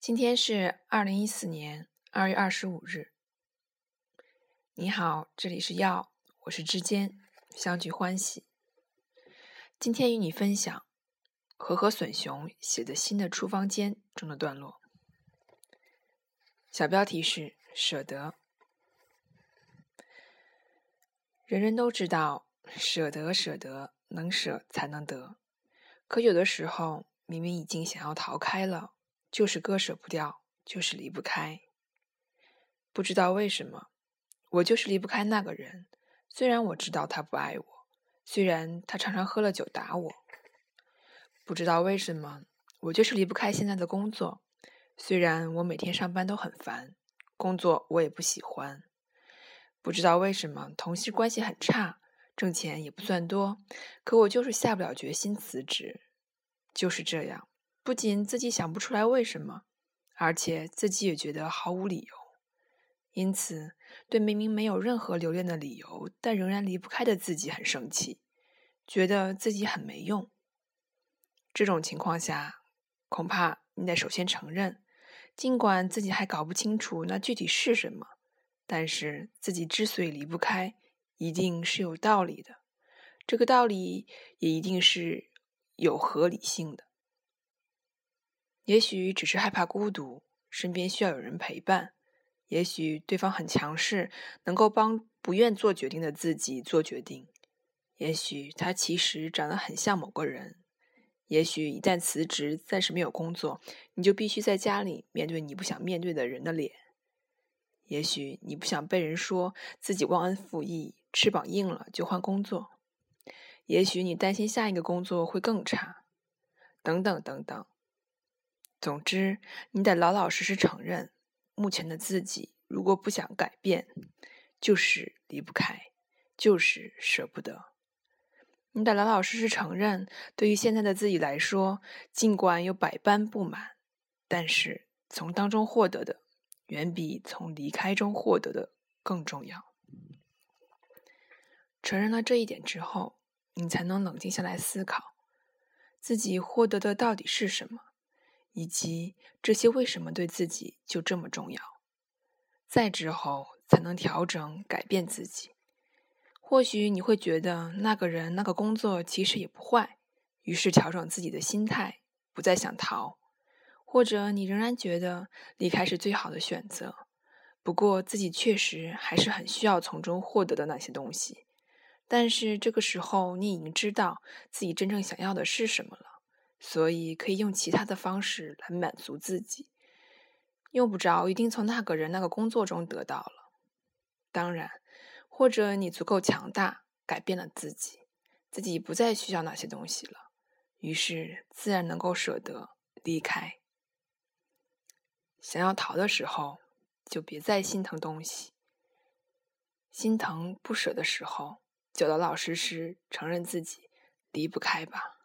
今天是二零一四年二月二十五日。你好，这里是药，我是之间相聚欢喜。今天与你分享和和隼雄写的新的《处方间》中的段落。小标题是“舍得”。人人都知道，舍得，舍得，能舍才能得。可有的时候，明明已经想要逃开了。就是割舍不掉，就是离不开。不知道为什么，我就是离不开那个人。虽然我知道他不爱我，虽然他常常喝了酒打我。不知道为什么，我就是离不开现在的工作。虽然我每天上班都很烦，工作我也不喜欢。不知道为什么，同事关系很差，挣钱也不算多，可我就是下不了决心辞职。就是这样。不仅自己想不出来为什么，而且自己也觉得毫无理由，因此对明明没有任何留恋的理由，但仍然离不开的自己很生气，觉得自己很没用。这种情况下，恐怕你得首先承认，尽管自己还搞不清楚那具体是什么，但是自己之所以离不开，一定是有道理的，这个道理也一定是有合理性的。也许只是害怕孤独，身边需要有人陪伴；也许对方很强势，能够帮不愿做决定的自己做决定；也许他其实长得很像某个人；也许一旦辞职，暂时没有工作，你就必须在家里面对你不想面对的人的脸；也许你不想被人说自己忘恩负义，翅膀硬了就换工作；也许你担心下一个工作会更差，等等等等。总之，你得老老实实承认，目前的自己如果不想改变，就是离不开，就是舍不得。你得老老实实承认，对于现在的自己来说，尽管有百般不满，但是从当中获得的，远比从离开中获得的更重要。承认了这一点之后，你才能冷静下来思考，自己获得的到底是什么。以及这些为什么对自己就这么重要？再之后才能调整改变自己。或许你会觉得那个人、那个工作其实也不坏，于是调整自己的心态，不再想逃。或者你仍然觉得离开是最好的选择，不过自己确实还是很需要从中获得的那些东西。但是这个时候你已经知道自己真正想要的是什么了。所以可以用其他的方式来满足自己，用不着一定从那个人、那个工作中得到了。当然，或者你足够强大，改变了自己，自己不再需要那些东西了，于是自然能够舍得离开。想要逃的时候，就别再心疼东西；心疼不舍的时候，就老老实实承认自己离不开吧。